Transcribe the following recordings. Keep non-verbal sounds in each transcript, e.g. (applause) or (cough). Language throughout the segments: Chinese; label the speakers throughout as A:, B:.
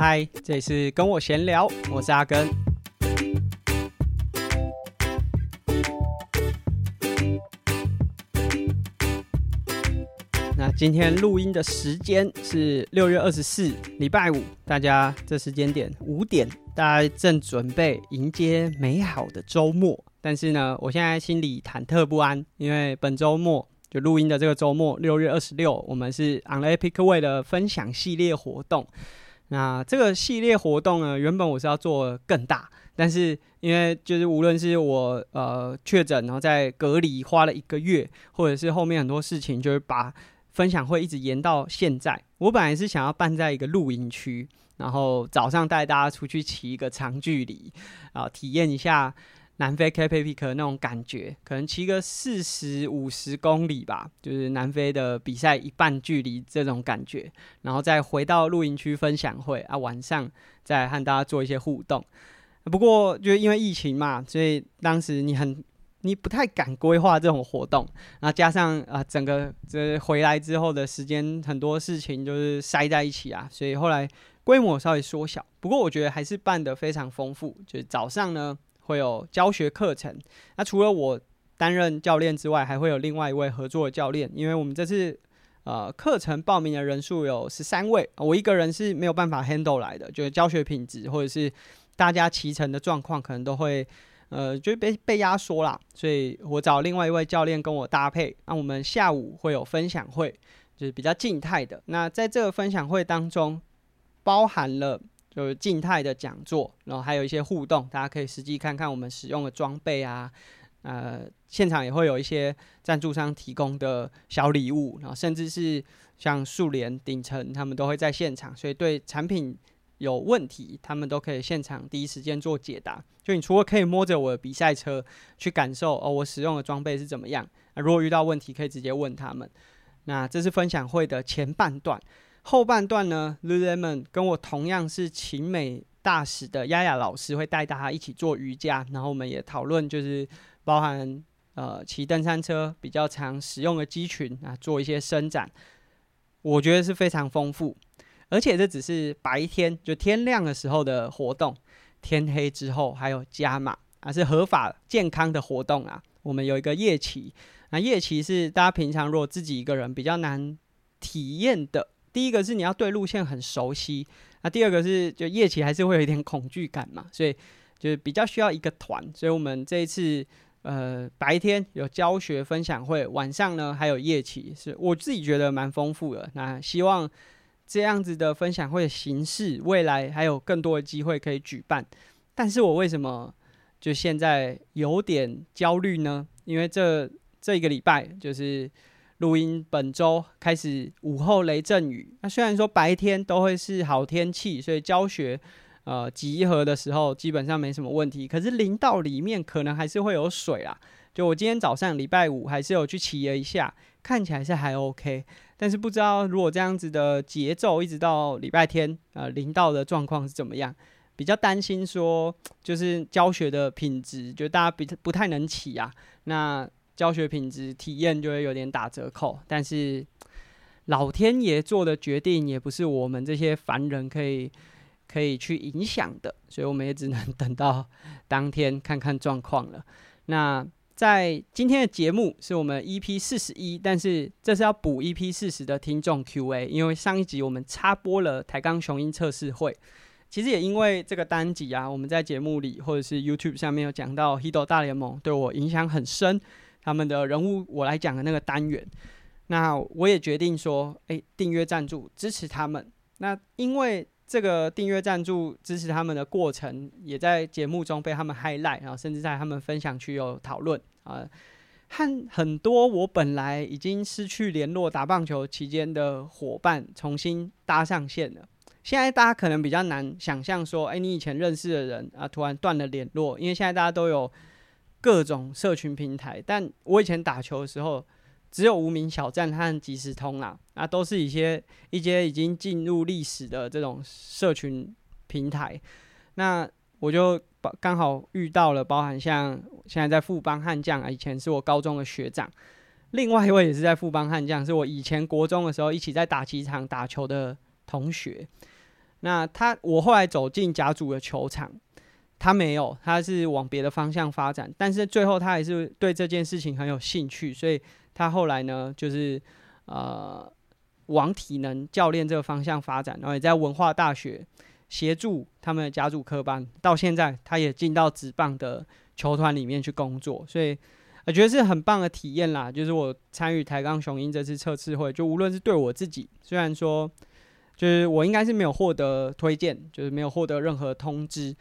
A: 嗨，这里是跟我闲聊，我是阿根。那今天录音的时间是六月二十四，礼拜五，大家这时间点五点，大家正准备迎接美好的周末。但是呢，我现在心里忐忑不安，因为本周末就录音的这个周末，六月二十六，我们是 On the Epic Way 的分享系列活动。那这个系列活动呢，原本我是要做更大，但是因为就是无论是我呃确诊，然后在隔离花了一个月，或者是后面很多事情，就是把分享会一直延到现在。我本来是想要办在一个露营区，然后早上带大家出去骑一个长距离啊，体验一下。南非 Cape Epic 那种感觉，可能骑个四十五十公里吧，就是南非的比赛一半距离这种感觉，然后再回到露营区分享会啊，晚上再和大家做一些互动。不过就因为疫情嘛，所以当时你很你不太敢规划这种活动，然后加上啊整个这回来之后的时间很多事情就是塞在一起啊，所以后来规模稍微缩小。不过我觉得还是办得非常丰富，就是早上呢。会有教学课程，那除了我担任教练之外，还会有另外一位合作的教练。因为我们这次呃课程报名的人数有十三位，我一个人是没有办法 handle 来的，就是教学品质或者是大家骑乘的状况，可能都会呃就被被压缩啦。所以我找另外一位教练跟我搭配。那我们下午会有分享会，就是比较静态的。那在这个分享会当中，包含了。就是静态的讲座，然后还有一些互动，大家可以实际看看我们使用的装备啊，呃，现场也会有一些赞助商提供的小礼物，然后甚至是像数联、顶层，他们都会在现场，所以对产品有问题，他们都可以现场第一时间做解答。就你除了可以摸着我的比赛车去感受哦，我使用的装备是怎么样，那如果遇到问题可以直接问他们。那这是分享会的前半段。后半段呢，Lululemon 跟我同样是勤美大使的亚亚老师会带大家一起做瑜伽，然后我们也讨论就是包含呃骑登山车比较常使用的肌群啊，做一些伸展，我觉得是非常丰富，而且这只是白天就天亮的时候的活动，天黑之后还有加码啊，是合法健康的活动啊。我们有一个夜骑，那夜骑是大家平常如果自己一个人比较难体验的。第一个是你要对路线很熟悉，那第二个是就夜骑还是会有一点恐惧感嘛，所以就是比较需要一个团。所以我们这一次呃白天有教学分享会，晚上呢还有夜骑，是我自己觉得蛮丰富的。那希望这样子的分享会的形式，未来还有更多的机会可以举办。但是我为什么就现在有点焦虑呢？因为这这一个礼拜就是。录音本周开始午后雷阵雨，那虽然说白天都会是好天气，所以教学呃集合的时候基本上没什么问题。可是林道里面可能还是会有水啊。就我今天早上礼拜五还是有去骑了一下，看起来是还 OK。但是不知道如果这样子的节奏一直到礼拜天，呃林道的状况是怎么样？比较担心说就是教学的品质，就大家不不太能骑啊。那教学品质体验就会有点打折扣，但是老天爷做的决定也不是我们这些凡人可以可以去影响的，所以我们也只能 (laughs) 等到当天看看状况了。那在今天的节目是我们 EP 四十一，但是这是要补 EP 四十的听众 Q&A，因为上一集我们插播了台钢雄鹰测试会，其实也因为这个单集啊，我们在节目里或者是 YouTube 上面有讲到 Hido 大联盟对我影响很深。他们的人物，我来讲的那个单元，那我也决定说，诶，订阅赞助支持他们。那因为这个订阅赞助支持他们的过程，也在节目中被他们 highlight，然后甚至在他们分享区有讨论啊，和很多我本来已经失去联络打棒球期间的伙伴重新搭上线了。现在大家可能比较难想象说，诶，你以前认识的人啊，突然断了联络，因为现在大家都有。各种社群平台，但我以前打球的时候，只有无名小站和即时通啦，啊，都是一些一些已经进入历史的这种社群平台。那我就刚好遇到了，包含像现在在富邦悍将啊，以前是我高中的学长，另外一位也是在富邦悍将，是我以前国中的时候一起在打击场打球的同学。那他我后来走进甲组的球场，他没有，他是往别的方向发展，但是最后他还是对这件事情很有兴趣，所以他后来呢，就是呃往体能教练这个方向发展，然后也在文化大学协助他们的甲组科班，到现在他也进到职棒的球团里面去工作，所以我觉得是很棒的体验啦。就是我参与台钢雄鹰这次测试会，就无论是对我自己，虽然说。就是我应该是没有获得推荐，就是没有获得任何通知，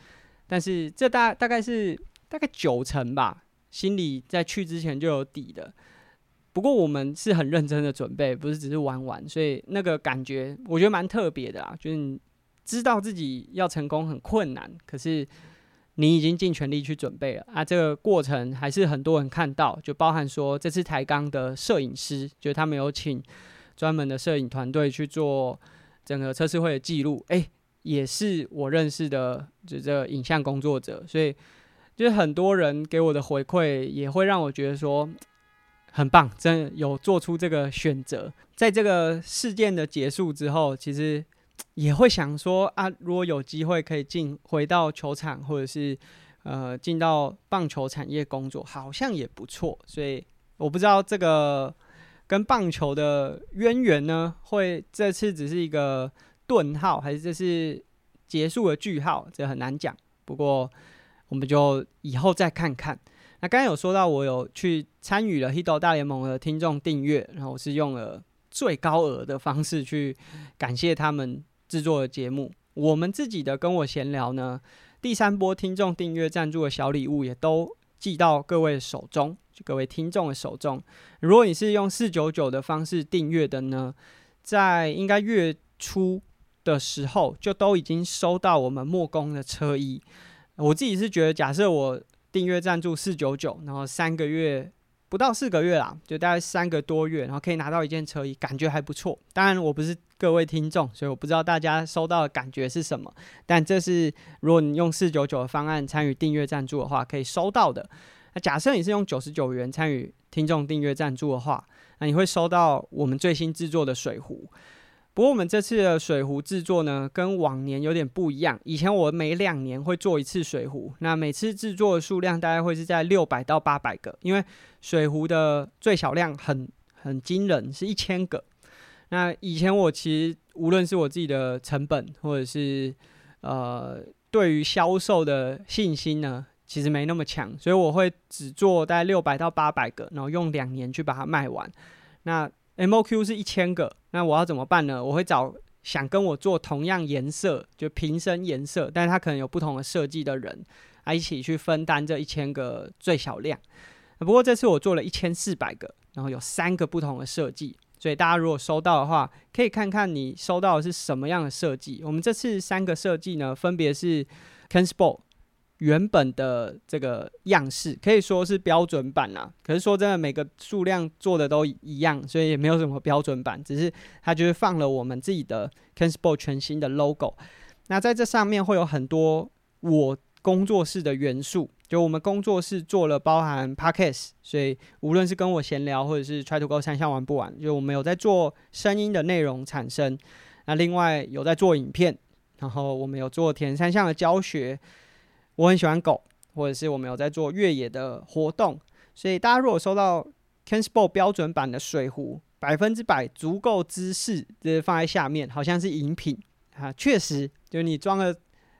A: 但是这大大概是大概九成吧，心里在去之前就有底的。不过我们是很认真的准备，不是只是玩玩，所以那个感觉我觉得蛮特别的啊。就是你知道自己要成功很困难，可是你已经尽全力去准备了啊。这个过程还是很多人看到，就包含说这次台钢的摄影师，就他们有请专门的摄影团队去做。整个测试会的记录，哎、也是我认识的，就这个影像工作者，所以就是很多人给我的回馈，也会让我觉得说很棒，真的有做出这个选择。在这个事件的结束之后，其实也会想说啊，如果有机会可以进回到球场，或者是呃进到棒球产业工作，好像也不错。所以我不知道这个。跟棒球的渊源呢，会这次只是一个顿号，还是这是结束的句号？这很难讲。不过我们就以后再看看。那刚刚有说到，我有去参与了《Hit 大联盟》的听众订阅，然后我是用了最高额的方式去感谢他们制作的节目。我们自己的跟我闲聊呢，第三波听众订阅赞助的小礼物也都寄到各位手中。各位听众的手中，如果你是用四九九的方式订阅的呢，在应该月初的时候就都已经收到我们莫工的车衣。我自己是觉得，假设我订阅赞助四九九，然后三个月不到四个月啦，就大概三个多月，然后可以拿到一件车衣，感觉还不错。当然我不是各位听众，所以我不知道大家收到的感觉是什么。但这是如果你用四九九的方案参与订阅赞助的话，可以收到的。那假设你是用九十九元参与听众订阅赞助的话，那你会收到我们最新制作的水壶。不过我们这次的水壶制作呢，跟往年有点不一样。以前我每两年会做一次水壶，那每次制作的数量大概会是在六百到八百个，因为水壶的最小量很很惊人，是一千个。那以前我其实无论是我自己的成本，或者是呃对于销售的信心呢，其实没那么强，所以我会只做大概六百到八百个，然后用两年去把它卖完。那 MOQ 是一千个，那我要怎么办呢？我会找想跟我做同样颜色，就瓶身颜色，但是它可能有不同的设计的人，啊，一起去分担这一千个最小量。不过这次我做了一千四百个，然后有三个不同的设计，所以大家如果收到的话，可以看看你收到的是什么样的设计。我们这次三个设计呢，分别是 Ken Sport 原本的这个样式可以说是标准版啦，可是说真的，每个数量做的都一样，所以也没有什么标准版，只是它就是放了我们自己的 Ken Sport 全新的 logo。那在这上面会有很多我工作室的元素，就我们工作室做了包含 Podcast，所以无论是跟我闲聊，或者是 Try to Go 三项玩不玩，就我们有在做声音的内容产生。那另外有在做影片，然后我们有做田三项的教学。我很喜欢狗，或者是我们有在做越野的活动，所以大家如果收到 Kenspo 标准版的水壶，百分之百足够姿势，就是放在下面，好像是饮品啊，确实，就是你装了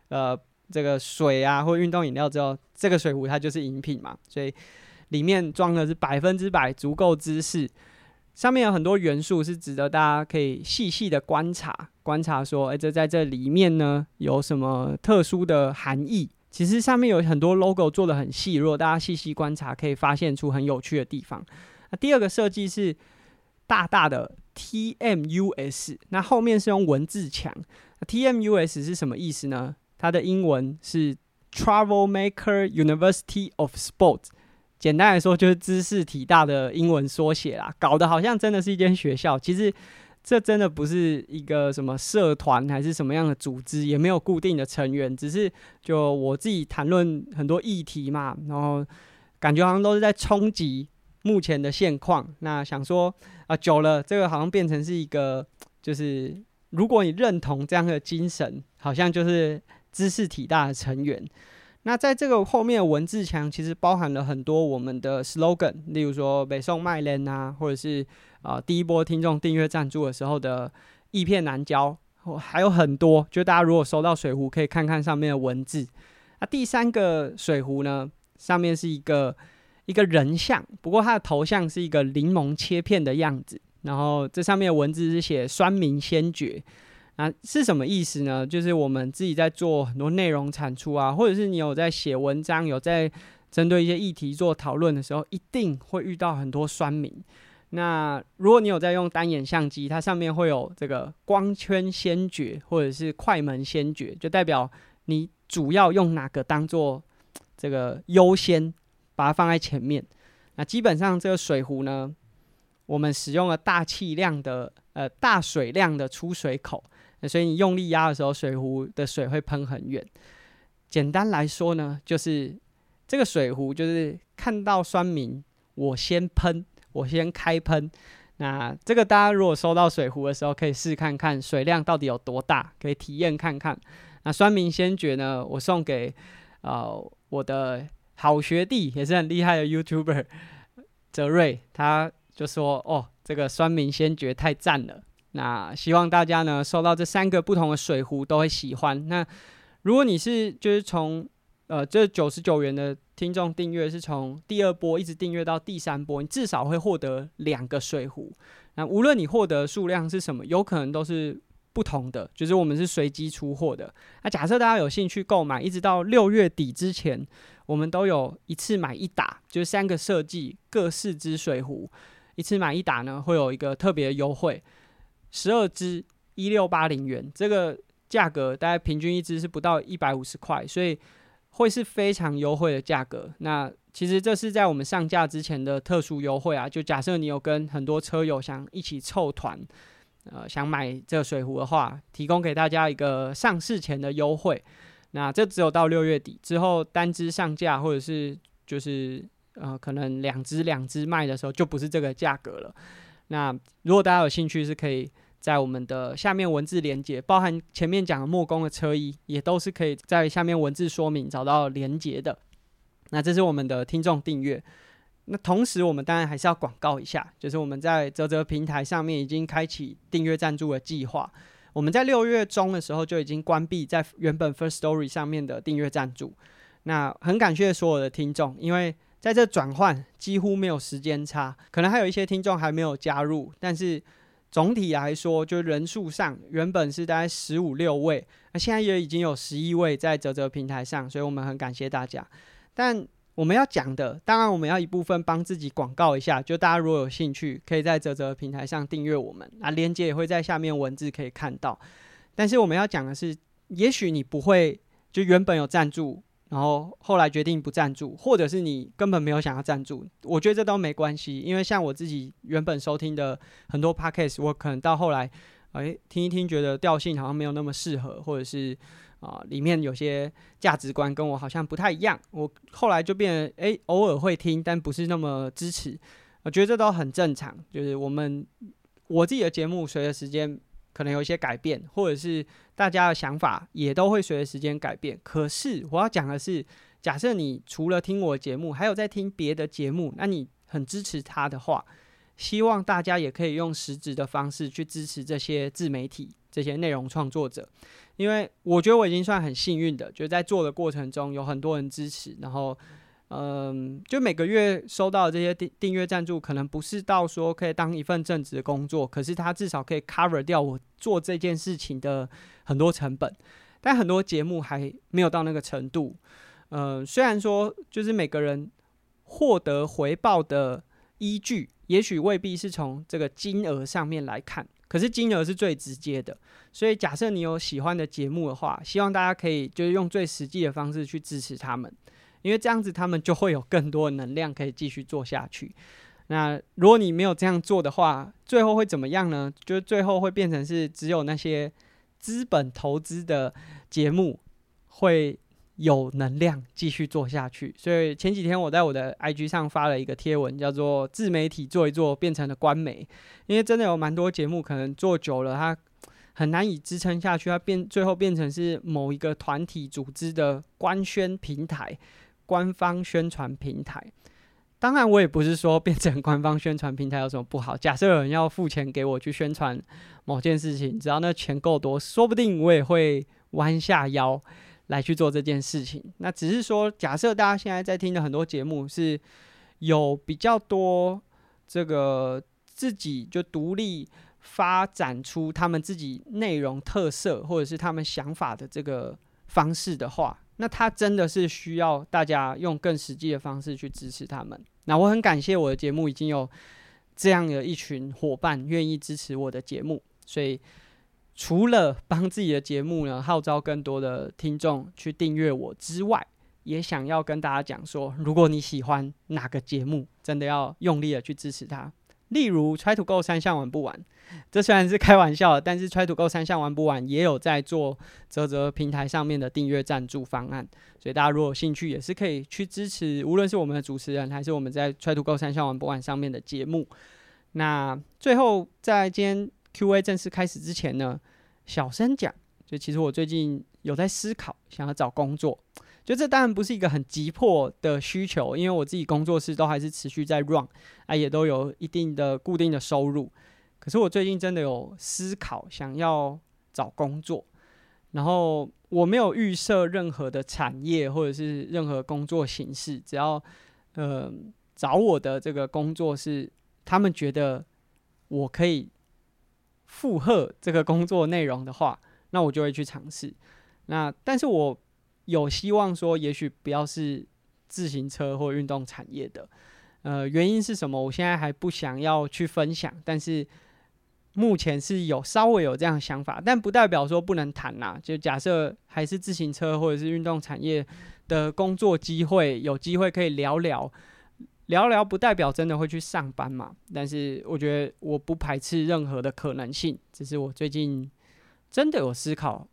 A: 呃这个水啊或运动饮料之后，这个水壶它就是饮品嘛，所以里面装的是百分之百足够姿势，上面有很多元素是值得大家可以细细的观察，观察说，哎，这在这里面呢有什么特殊的含义？其实上面有很多 logo 做得很细，如果大家细细观察，可以发现出很有趣的地方。那第二个设计是大大的 TMUS，那后面是用文字墙。TMUS 是什么意思呢？它的英文是 Travel Maker University of Sport，简单来说就是知识体大的英文缩写啦，搞得好像真的是一间学校，其实。这真的不是一个什么社团还是什么样的组织，也没有固定的成员，只是就我自己谈论很多议题嘛，然后感觉好像都是在冲击目前的现况。那想说啊，久了这个好像变成是一个就是如果你认同这样的精神，好像就是知识体大的成员。那在这个后面文字墙，其实包含了很多我们的 slogan，例如说“北宋麦连”啊，或者是啊、第一波听众订阅赞助的时候的“一片难交”，还有很多。就大家如果收到水壶，可以看看上面的文字。那第三个水壶呢，上面是一个一个人像，不过它的头像是一个柠檬切片的样子。然后这上面的文字是写“酸民先觉”。啊，是什么意思呢？就是我们自己在做很多内容产出啊，或者是你有在写文章，有在针对一些议题做讨论的时候，一定会遇到很多酸民。那如果你有在用单眼相机，它上面会有这个光圈先决或者是快门先决，就代表你主要用哪个当做这个优先，把它放在前面。那基本上这个水壶呢，我们使用了大气量的呃大水量的出水口。所以你用力压的时候，水壶的水会喷很远。简单来说呢，就是这个水壶就是看到酸民，我先喷，我先开喷。那这个大家如果收到水壶的时候，可以试看看水量到底有多大，可以体验看看。那酸明先觉呢，我送给呃我的好学弟，也是很厉害的 YouTuber (laughs) 泽瑞，他就说：“哦，这个酸明先觉太赞了。”那希望大家呢收到这三个不同的水壶都会喜欢。那如果你是就是从呃这九十九元的听众订阅是从第二波一直订阅到第三波，你至少会获得两个水壶。那无论你获得数量是什么，有可能都是不同的，就是我们是随机出货的。那假设大家有兴趣购买，一直到六月底之前，我们都有一次买一打，就是三个设计各四支水壶，一次买一打呢会有一个特别优惠。十二支一六八零元，这个价格大概平均一支是不到一百五十块，所以会是非常优惠的价格。那其实这是在我们上架之前的特殊优惠啊，就假设你有跟很多车友想一起凑团，呃，想买这个水壶的话，提供给大家一个上市前的优惠。那这只有到六月底之后，单支上架或者是就是呃，可能两支两支卖的时候，就不是这个价格了。那如果大家有兴趣，是可以在我们的下面文字连接，包含前面讲的莫工的车衣，也都是可以在下面文字说明找到连接的。那这是我们的听众订阅。那同时，我们当然还是要广告一下，就是我们在泽泽平台上面已经开启订阅赞助的计划。我们在六月中的时候就已经关闭在原本 First Story 上面的订阅赞助。那很感谢所有的听众，因为在这转换几乎没有时间差，可能还有一些听众还没有加入，但是总体来说，就人数上原本是大概十五六位，那现在也已经有十一位在啧啧平台上，所以我们很感谢大家。但我们要讲的，当然我们要一部分帮自己广告一下，就大家如果有兴趣，可以在啧啧平台上订阅我们，啊，链接也会在下面文字可以看到。但是我们要讲的是，也许你不会就原本有赞助。然后后来决定不赞助，或者是你根本没有想要赞助，我觉得这都没关系，因为像我自己原本收听的很多 podcast，我可能到后来，哎，听一听觉得调性好像没有那么适合，或者是啊、里面有些价值观跟我好像不太一样，我后来就变得哎偶尔会听，但不是那么支持，我觉得这都很正常，就是我们我自己的节目随着时间。可能有一些改变，或者是大家的想法也都会随着时间改变。可是我要讲的是，假设你除了听我节目，还有在听别的节目，那你很支持他的话，希望大家也可以用实质的方式去支持这些自媒体、这些内容创作者，因为我觉得我已经算很幸运的，就在做的过程中有很多人支持，然后。嗯，就每个月收到的这些订订阅赞助，可能不是到说可以当一份正职的工作，可是它至少可以 cover 掉我做这件事情的很多成本。但很多节目还没有到那个程度。嗯，虽然说就是每个人获得回报的依据，也许未必是从这个金额上面来看，可是金额是最直接的。所以假设你有喜欢的节目的话，希望大家可以就是用最实际的方式去支持他们。因为这样子，他们就会有更多的能量可以继续做下去。那如果你没有这样做的话，最后会怎么样呢？就最后会变成是只有那些资本投资的节目会有能量继续做下去。所以前几天我在我的 IG 上发了一个贴文，叫做“自媒体做一做变成了官媒”。因为真的有蛮多节目可能做久了，它很难以支撑下去，它变最后变成是某一个团体组织的官宣平台、官方宣传平台。当然，我也不是说变成官方宣传平台有什么不好。假设有人要付钱给我去宣传某件事情，只要那钱够多，说不定我也会弯下腰来去做这件事情。那只是说，假设大家现在在听的很多节目是有比较多这个自己就独立发展出他们自己内容特色或者是他们想法的这个方式的话。那他真的是需要大家用更实际的方式去支持他们。那我很感谢我的节目已经有这样的一群伙伴愿意支持我的节目，所以除了帮自己的节目呢号召更多的听众去订阅我之外，也想要跟大家讲说，如果你喜欢哪个节目，真的要用力的去支持他。例如，Try to Go 三项玩不完，这虽然是开玩笑，但是 Try to Go 三项玩不完也有在做泽泽平台上面的订阅赞助方案，所以大家如果有兴趣，也是可以去支持，无论是我们的主持人，还是我们在 Try to Go 三项玩不完上面的节目。那最后，在今天 Q&A 正式开始之前呢，小声讲，就其实我最近有在思考，想要找工作。就这当然不是一个很急迫的需求，因为我自己工作室都还是持续在 run，啊，也都有一定的固定的收入。可是我最近真的有思考想要找工作，然后我没有预设任何的产业或者是任何工作形式，只要呃找我的这个工作是他们觉得我可以负荷这个工作内容的话，那我就会去尝试。那但是我。有希望说，也许不要是自行车或运动产业的，呃，原因是什么？我现在还不想要去分享，但是目前是有稍微有这样的想法，但不代表说不能谈呐。就假设还是自行车或者是运动产业的工作机会，有机会可以聊聊聊聊，不代表真的会去上班嘛。但是我觉得我不排斥任何的可能性，只是我最近真的有思考。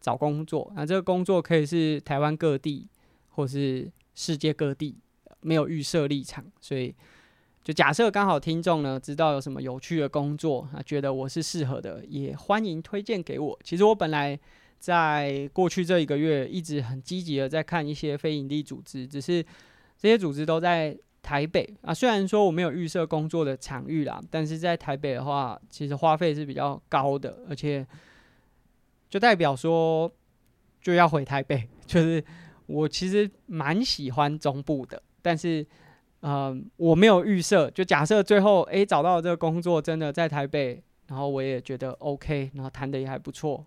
A: 找工作，那这个工作可以是台湾各地，或是世界各地，没有预设立场，所以就假设刚好听众呢知道有什么有趣的工作，啊，觉得我是适合的，也欢迎推荐给我。其实我本来在过去这一个月一直很积极的在看一些非营利组织，只是这些组织都在台北啊。虽然说我没有预设工作的场域啦，但是在台北的话，其实花费是比较高的，而且。就代表说就要回台北，(laughs) 就是我其实蛮喜欢中部的，但是嗯、我没有预设，就假设最后诶、找到这个工作真的在台北，然后我也觉得 OK，然后谈的也还不错，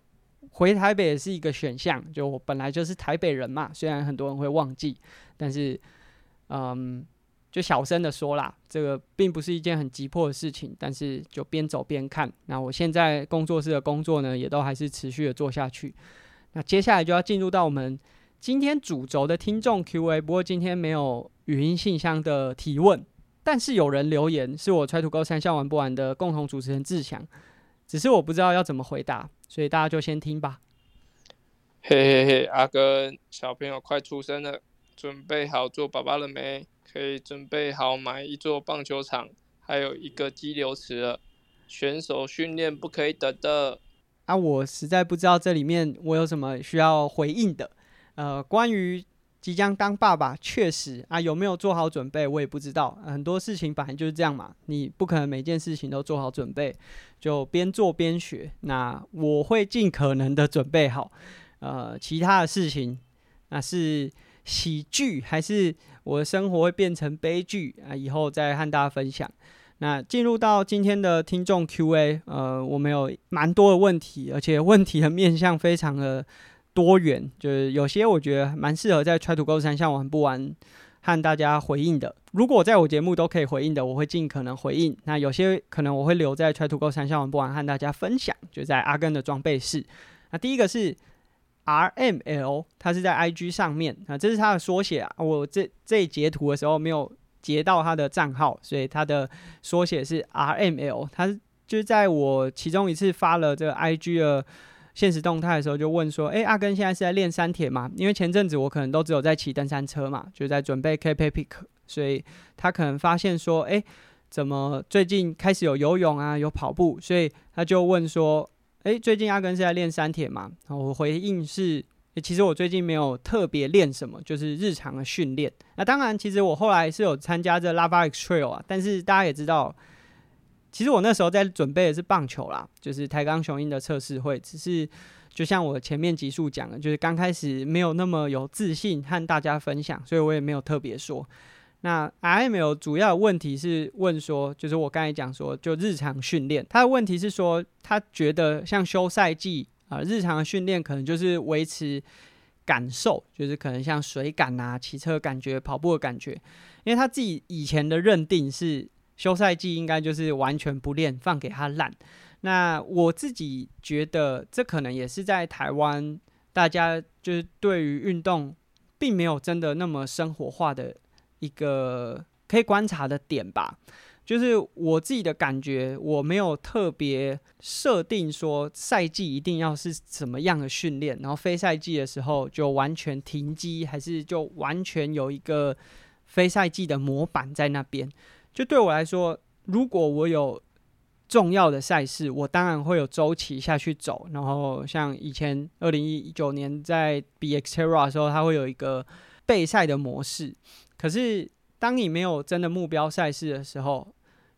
A: 回台北也是一个选项。就我本来就是台北人嘛，虽然很多人会忘记，但是嗯。就小声的说啦，这个并不是一件很急迫的事情，但是就边走边看。那我现在工作室的工作呢，也都还是持续的做下去。那接下来就要进入到我们今天主轴的听众 Q&A，不过今天没有语音信箱的提问，但是有人留言，是我 Try to Go 三项玩不完的共同主持人志强，只是我不知道要怎么回答，所以大家就先听吧。
B: 嘿嘿嘿，阿耕，小朋友快出生了，准备好做爸爸了没？可以准备好买一座棒球场，还有一个激流池了。选手训练不可以等的。
A: 啊，我实在不知道这里面我有什么需要回应的。呃，关于即将当爸爸，确实啊，有没有做好准备，我也不知道。很多事情本来就是这样嘛，你不可能每件事情都做好准备，就边做边学。那我会尽可能的准备好。呃，其他的事情，那是。喜剧还是我的生活会变成悲剧啊？以后再和大家分享。那进入到今天的听众 Q&A，呃，我们有蛮多的问题，而且问题的面向非常的多元，就是有些我觉得蛮适合在 Try to Go 三项玩不完和大家回应的。如果在我节目都可以回应的，我会尽可能回应。那有些可能我会留在 Try to Go 三项玩不完和大家分享，就在阿根的装备室。那第一个是。RML，它是在 IG 上面啊，这是它的缩写啊。我这这一截图的时候没有截到它的账号，所以它的缩写是 RML。它就是在我其中一次发了这个 IG 的现实动态的时候，就问说：“诶，阿根现在是在练三铁吗？”因为前阵子我可能都只有在骑登山车嘛，就在准备 Cape Epic，所以他可能发现说：“诶，怎么最近开始有游泳啊，有跑步？”所以他就问说。诶，最近阿根是在练三铁嘛？我回应是，其实我最近没有特别练什么，就是日常的训练。那当然，其实我后来是有参加这 Lava X Trail 啊，但是大家也知道，其实我那时候在准备的是棒球啦，就是台钢雄鹰的测试会，只是就像我前面集数讲的，就是刚开始没有那么有自信和大家分享，所以我也没有特别说。那 I M L 主要问题是问说，就是我刚才讲说，就日常训练，他的问题是说，他觉得像休赛季啊、日常训练可能就是维持感受，就是可能像水感啊、骑车感觉、跑步的感觉，因为他自己以前的认定是休赛季应该就是完全不练，放给他烂。那我自己觉得，这可能也是在台湾，大家就是对于运动并没有真的那么生活化的。一个可以观察的点吧，就是我自己的感觉，我没有特别设定说赛季一定要是什么样的训练，然后非赛季的时候就完全停机，还是就完全有一个非赛季的模板在那边。就对我来说，如果我有重要的赛事，我当然会有周期下去走。然后像以前二零一九年在 B X Terra 的时候，它会有一个备赛的模式。可是，当你没有真的目标赛事的时候，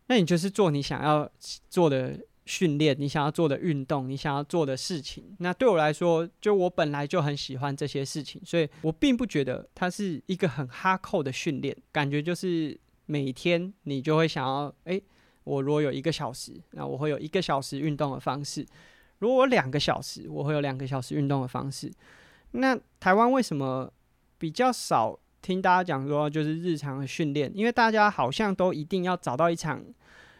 A: 那你就是做你想要做的训练，你想要做的运动，你想要做的事情。那对我来说，就我本来就很喜欢这些事情，所以我并不觉得它是一个很哈扣的训练。感觉就是每天你就会想要，诶，我如果有一个小时，那我会有一个小时运动的方式；如果我两个小时，我会有两个小时运动的方式。那台湾为什么比较少？听大家讲说，就是日常的训练，因为大家好像都一定要找到一场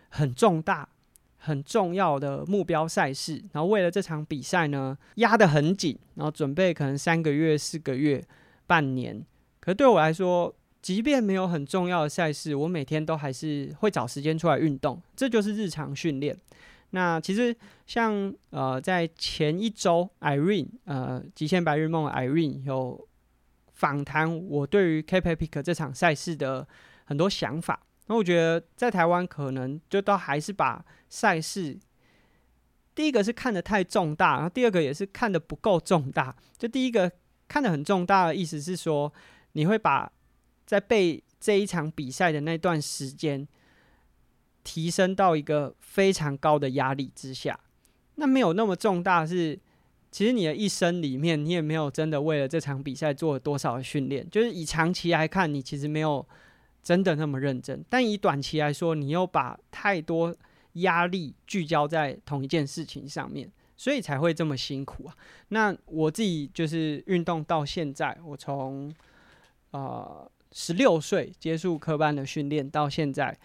A: 很重大、很重要的目标赛事，然后为了这场比赛呢，压得很紧，然后准备可能三个月、四个月、半年。可是对我来说，即便没有很重要的赛事，我每天都还是会找时间出来运动，这就是日常训练。那其实像呃，在前一周，Irene 呃，极限白日梦 Irene 有。访谈我对于 Cape Epic 这场赛事的很多想法，那我觉得在台湾可能就都还是把赛事，第一个是看得太重大，然后第二个也是看得不够重大。就第一个看得很重大的意思是说，你会把在备这一场比赛的那段时间提升到一个非常高的压力之下，那没有那么重大是。其实你的一生里面，你也没有真的为了这场比赛做了多少训练。就是以长期来看，你其实没有真的那么认真。但以短期来说，你又把太多压力聚焦在同一件事情上面，所以才会这么辛苦啊。那我自己就是运动到现在，我从呃十六岁接触科班的训练到现在，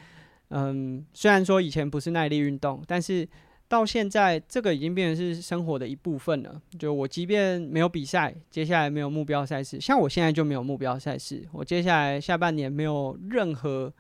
A: 嗯，虽然说以前不是耐力运动，但是。到现在，这个已经变成是生活的一部分了。就我即便没有比赛，接下来没有目标赛事，像我现在就没有目标赛事。我接下来下半年没有任何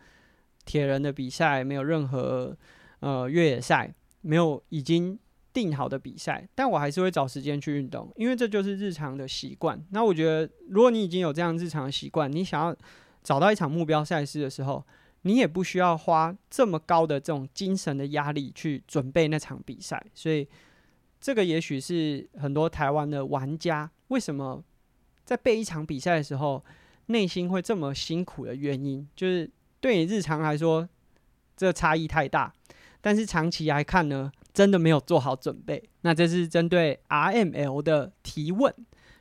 A: 铁人的比赛，没有任何呃越野赛，没有已经定好的比赛，但我还是会找时间去运动，因为这就是日常的习惯。那我觉得，如果你已经有这样日常的习惯，你想要找到一场目标赛事的时候，你也不需要花这么高的这种精神的压力去准备那场比赛，所以这个也许是很多台湾的玩家为什么在备一场比赛的时候内心会这么辛苦的原因，就是对你日常来说这差异太大，但是长期来看呢，真的没有做好准备。那这是针对 RML 的提问。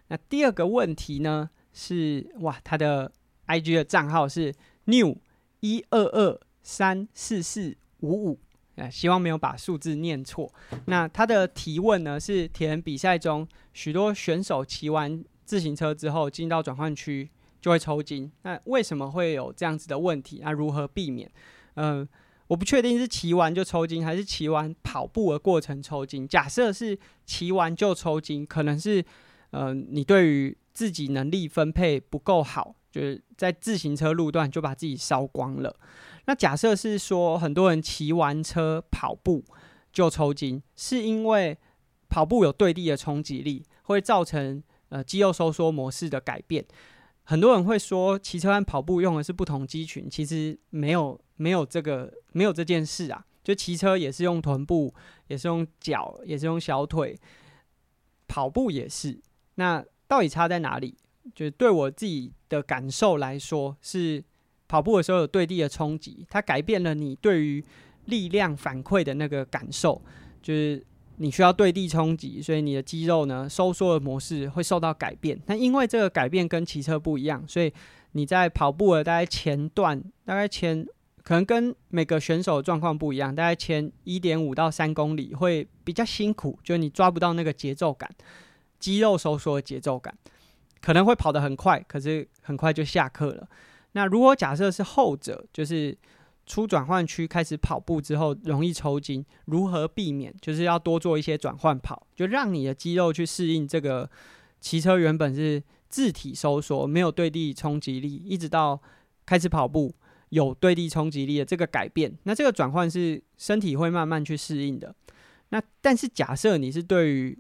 A: 那第二个问题呢是哇，他的 IG 的账号是 New。一二二三四四五五，希望没有把数字念错。那他的提问呢是：填比赛中，许多选手骑完自行车之后进到转换区就会抽筋。那为什么会有这样子的问题？那如何避免？嗯、我不确定是骑完就抽筋，还是骑完跑步的过程抽筋。假设是骑完就抽筋，可能是嗯、你对于自己能力分配不够好。就是在自行车路段就把自己烧光了。那假设是说，很多人骑完车跑步就抽筋，是因为跑步有对地的冲击力，会造成呃肌肉收缩模式的改变。很多人会说，骑车和跑步用的是不同肌群，其实没有没有这个没有这件事啊。就骑车也是用臀部，也是用脚，也是用小腿，跑步也是。那到底差在哪里？就对我自己的感受来说，是跑步的时候有对地的冲击，它改变了你对于力量反馈的那个感受，就是你需要对地冲击，所以你的肌肉呢收缩的模式会受到改变。那因为这个改变跟骑车不一样，所以你在跑步的大概前段，大概前可能跟每个选手状况不一样，大概前一点五到三公里会比较辛苦，就是你抓不到那个节奏感。肌肉收缩的节奏感，可能会跑得很快，可是很快就下课了。那如果假设是后者，就是出转换区开始跑步之后容易抽筋，如何避免？就是要多做一些转换跑，就让你的肌肉去适应这个骑车原本是自体收缩，没有对地冲击力，一直到开始跑步有对地冲击力的这个改变。那这个转换是身体会慢慢去适应的。那但是假设你是对于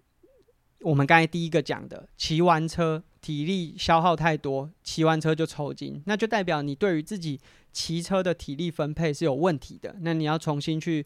A: 我们刚才第一个讲的，骑完车体力消耗太多，骑完车就抽筋，那就代表你对于自己骑车的体力分配是有问题的。那你要重新去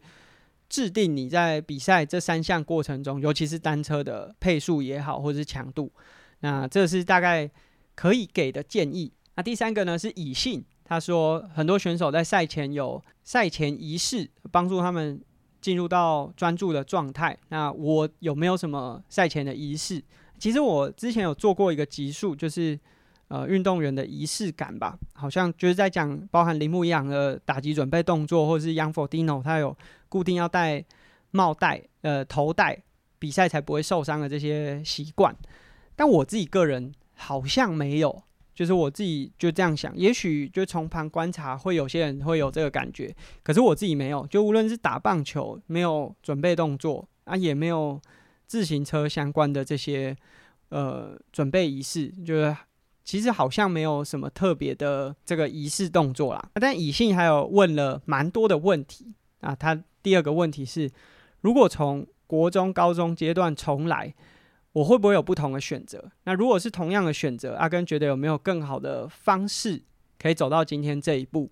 A: 制定你在比赛这三项过程中，尤其是单车的配速也好，或者是强度，那这是大概可以给的建议。那第三个呢是以信，他说很多选手在赛前有赛前仪式，帮助他们。进入到专注的状态。那我有没有什么赛前的仪式？其实我之前有做过一个集数，就是呃运动员的仪式感吧，好像就是在讲包含铃木一朗的打击准备动作，或者是 Young fordino 他有固定要戴帽带、呃头带，比赛才不会受伤的这些习惯。但我自己个人好像没有。就是我自己就这样想，也许就从旁观察，会有些人会有这个感觉，可是我自己没有。就无论是打棒球，没有准备动作啊，也没有自行车相关的这些呃准备仪式，就是其实好像没有什么特别的这个仪式动作啦。但以信还有问了蛮多的问题啊，他第二个问题是，如果从国中、高中阶段重来。我会不会有不同的选择？那如果是同样的选择，阿根觉得有没有更好的方式可以走到今天这一步？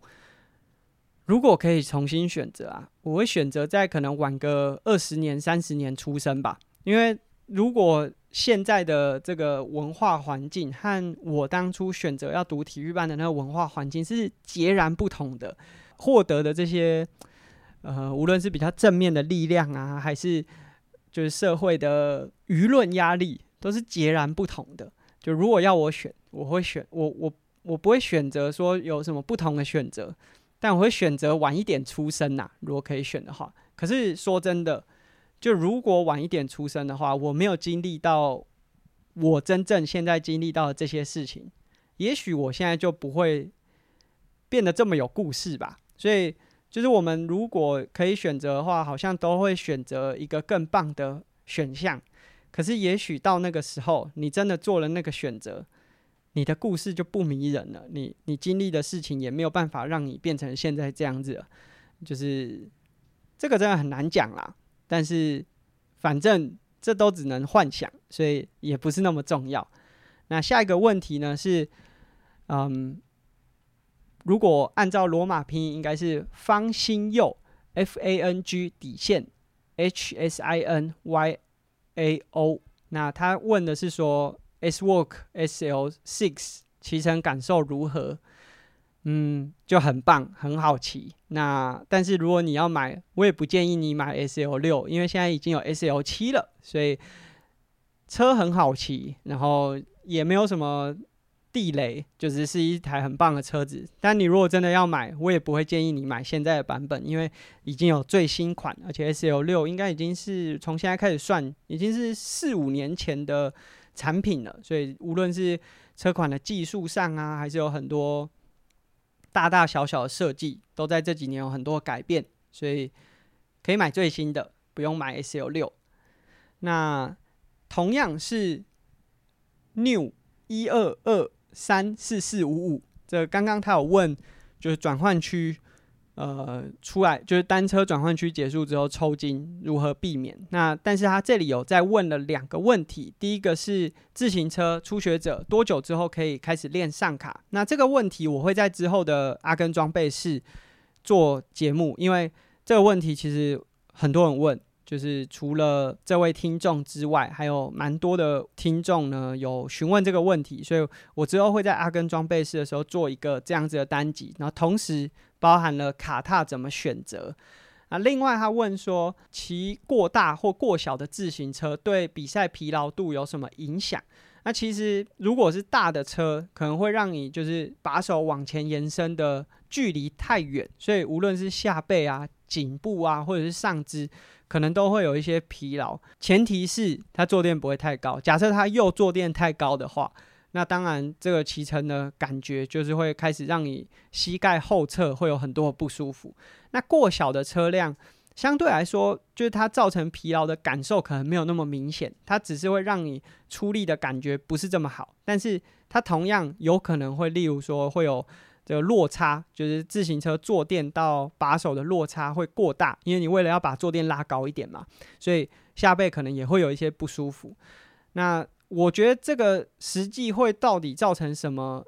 A: 如果可以重新选择啊，我会选择在可能晚个二十年、三十年出生吧。因为如果现在的这个文化环境和我当初选择要读体育班的那个文化环境是截然不同的，获得的这些呃，无论是比较正面的力量啊，还是。就是社会的舆论压力都是截然不同的。就如果要我选，我会选我我我不会选择说有什么不同的选择，但我会选择晚一点出生呐。如果可以选的话，可是说真的，就如果晚一点出生的话，我没有经历到我真正现在经历到的这些事情，也许我现在就不会变得这么有故事吧。所以。就是我们如果可以选择的话，好像都会选择一个更棒的选项。可是也许到那个时候，你真的做了那个选择，你的故事就不迷人了。你你经历的事情也没有办法让你变成现在这样子。就是这个真的很难讲啦。但是反正这都只能幻想，所以也不是那么重要。那下一个问题呢是，嗯。如果按照罗马拼音，应该是方新佑 F A N G 底线 H S I N Y A O。那他问的是说，S Work S L Six 骑乘感受如何？嗯，就很棒，很好骑。那但是如果你要买，我也不建议你买 S L 六，因为现在已经有 S L 七了，所以车很好骑，然后也没有什么。地雷就只是一台很棒的车子，但你如果真的要买，我也不会建议你买现在的版本，因为已经有最新款，而且 S L 六应该已经是从现在开始算，已经是四五年前的产品了。所以无论是车款的技术上啊，还是有很多大大小小的设计，都在这几年有很多改变，所以可以买最新的，不用买 S L 六。那同样是 New 一二二。三四四五五，这刚刚他有问，就是转换区，呃，出来就是单车转换区结束之后抽筋如何避免？那但是他这里有在问了两个问题，第一个是自行车初学者多久之后可以开始练上卡？那这个问题我会在之后的阿根装备室做节目，因为这个问题其实很多人问。就是除了这位听众之外，还有蛮多的听众呢，有询问这个问题，所以我之后会在阿根装备室的时候做一个这样子的单集，然后同时包含了卡踏怎么选择。啊，另外他问说，骑过大或过小的自行车对比赛疲劳度有什么影响？那其实如果是大的车，可能会让你就是把手往前延伸的距离太远，所以无论是下背啊、颈部啊，或者是上肢。可能都会有一些疲劳，前提是它坐垫不会太高。假设它又坐垫太高的话，那当然这个骑乘的感觉就是会开始让你膝盖后侧会有很多的不舒服。那过小的车辆相对来说，就是它造成疲劳的感受可能没有那么明显，它只是会让你出力的感觉不是这么好，但是它同样有可能会，例如说会有。这个落差就是自行车坐垫到把手的落差会过大，因为你为了要把坐垫拉高一点嘛，所以下背可能也会有一些不舒服。那我觉得这个实际会到底造成什么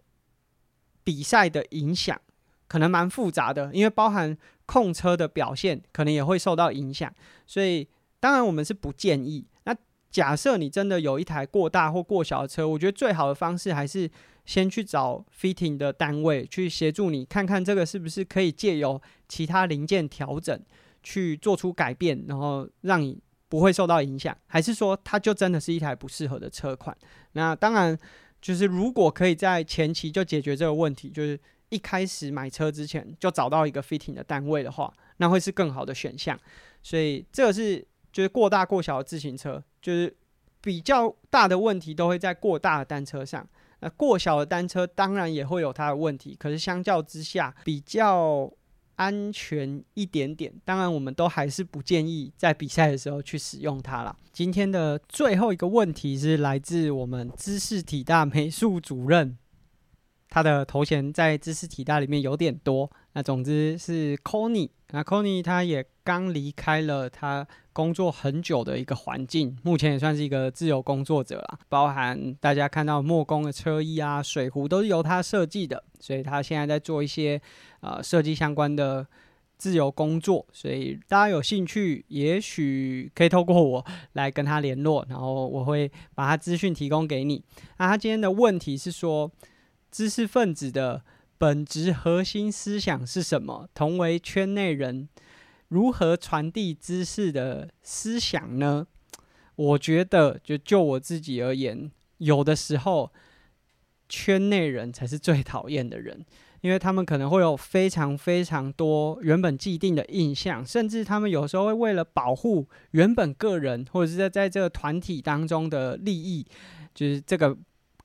A: 比赛的影响，可能蛮复杂的，因为包含控车的表现可能也会受到影响。所以当然我们是不建议。那假设你真的有一台过大或过小的车，我觉得最好的方式还是。先去找 fitting 的单位去协助你，看看这个是不是可以借由其他零件调整去做出改变，然后让你不会受到影响，还是说它就真的是一台不适合的车款？那当然，就是如果可以在前期就解决这个问题，就是一开始买车之前就找到一个 fitting 的单位的话，那会是更好的选项。所以这个是就是过大过小的自行车，就是比较大的问题都会在过大的单车上。那过小的单车当然也会有它的问题，可是相较之下比较安全一点点。当然，我们都还是不建议在比赛的时候去使用它啦。今天的最后一个问题是来自我们知识体大美术主任，他的头衔在知识体大里面有点多。那总之是 Conny，那 Conny 他也刚离开了他。工作很久的一个环境，目前也算是一个自由工作者啦。包含大家看到莫工的车衣啊、水壶都是由他设计的，所以他现在在做一些呃设计相关的自由工作。所以大家有兴趣，也许可以透过我来跟他联络，然后我会把他资讯提供给你。那他今天的问题是说，知识分子的本质核心思想是什么？同为圈内人。如何传递知识的思想呢？我觉得，就就我自己而言，有的时候圈内人才是最讨厌的人，因为他们可能会有非常非常多原本既定的印象，甚至他们有时候会为了保护原本个人或者是在在这个团体当中的利益，就是这个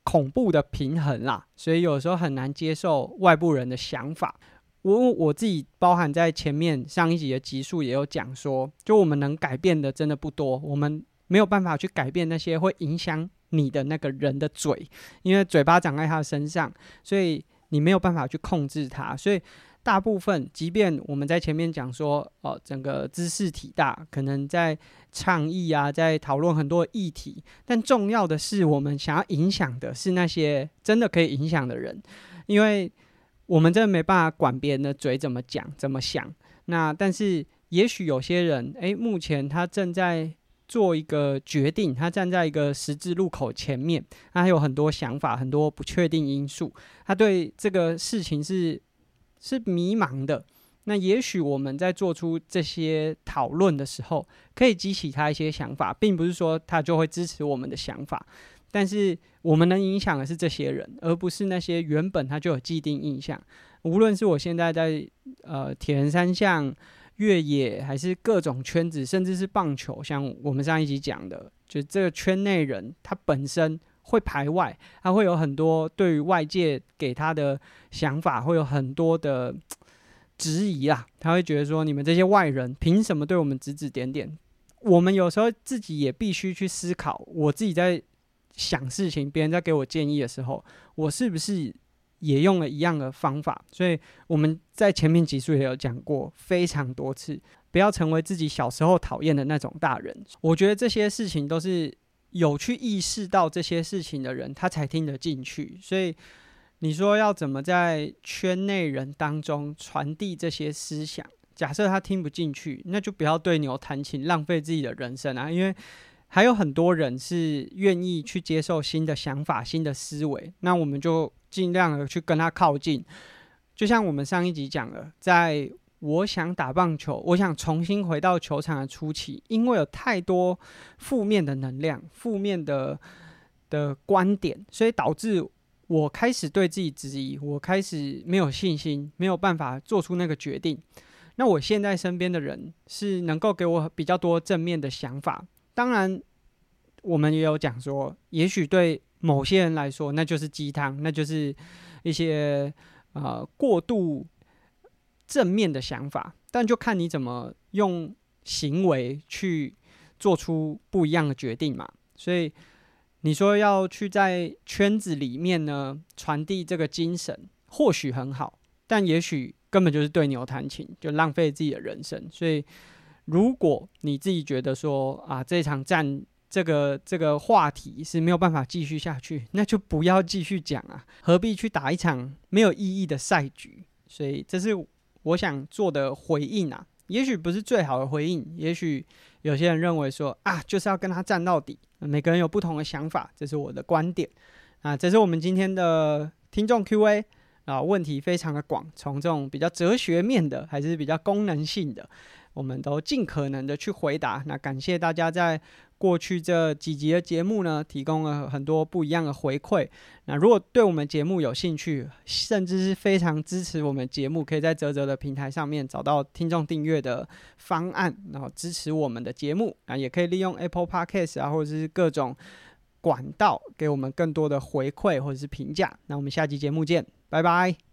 A: 恐怖的平衡啦，所以有时候很难接受外部人的想法。我我自己包含在前面上一集的集数也有讲说，就我们能改变的真的不多，我们没有办法去改变那些会影响你的那个人的嘴，因为嘴巴长在他身上，所以你没有办法去控制他。所以大部分，即便我们在前面讲说，哦，整个知识体大可能在倡议啊，在讨论很多议题，但重要的是，我们想要影响的是那些真的可以影响的人，因为。我们真的没办法管别人的嘴怎么讲、怎么想。那但是，也许有些人，诶，目前他正在做一个决定，他站在一个十字路口前面，他有很多想法、很多不确定因素，他对这个事情是是迷茫的。那也许我们在做出这些讨论的时候，可以激起他一些想法，并不是说他就会支持我们的想法。但是我们能影响的是这些人，而不是那些原本他就有既定印象。无论是我现在在呃铁人三项、越野，还是各种圈子，甚至是棒球，像我们上一集讲的，就这个圈内人，他本身会排外，他会有很多对于外界给他的想法，会有很多的质疑啊。他会觉得说，你们这些外人凭什么对我们指指点点？我们有时候自己也必须去思考，我自己在。想事情，别人在给我建议的时候，我是不是也用了一样的方法？所以我们在前面集数也有讲过非常多次，不要成为自己小时候讨厌的那种大人。我觉得这些事情都是有去意识到这些事情的人，他才听得进去。所以你说要怎么在圈内人当中传递这些思想？假设他听不进去，那就不要对牛弹琴，浪费自己的人生啊！因为还有很多人是愿意去接受新的想法、新的思维，那我们就尽量的去跟他靠近。就像我们上一集讲了，在我想打棒球，我想重新回到球场的初期，因为有太多负面的能量、负面的的观点，所以导致我开始对自己质疑，我开始没有信心，没有办法做出那个决定。那我现在身边的人是能够给我比较多正面的想法。当然，我们也有讲说，也许对某些人来说，那就是鸡汤，那就是一些呃过度。正面的想法，但就看你怎么用行为去做出不一样的决定嘛。所以你说要去在圈子里面呢传递这个精神，或许很好，但也许根本就是对牛弹琴，就浪费自己的人生。所以如果你自己觉得说啊，这场战这个这个话题是没有办法继续下去，那就不要继续讲啊，何必去打一场没有意义的赛局？所以这是。我想做的回应啊，也许不是最好的回应，也许有些人认为说啊，就是要跟他战到底。每个人有不同的想法，这是我的观点啊。这是我们今天的听众 Q&A 啊，问题非常的广，从这种比较哲学面的，还是比较功能性的，我们都尽可能的去回答。那感谢大家在。过去这几集的节目呢，提供了很多不一样的回馈。那如果对我们节目有兴趣，甚至是非常支持我们节目，可以在泽泽的平台上面找到听众订阅的方案，然后支持我们的节目。啊，也可以利用 Apple Podcast 啊，或者是各种管道，给我们更多的回馈或者是评价。那我们下期节目见，拜拜。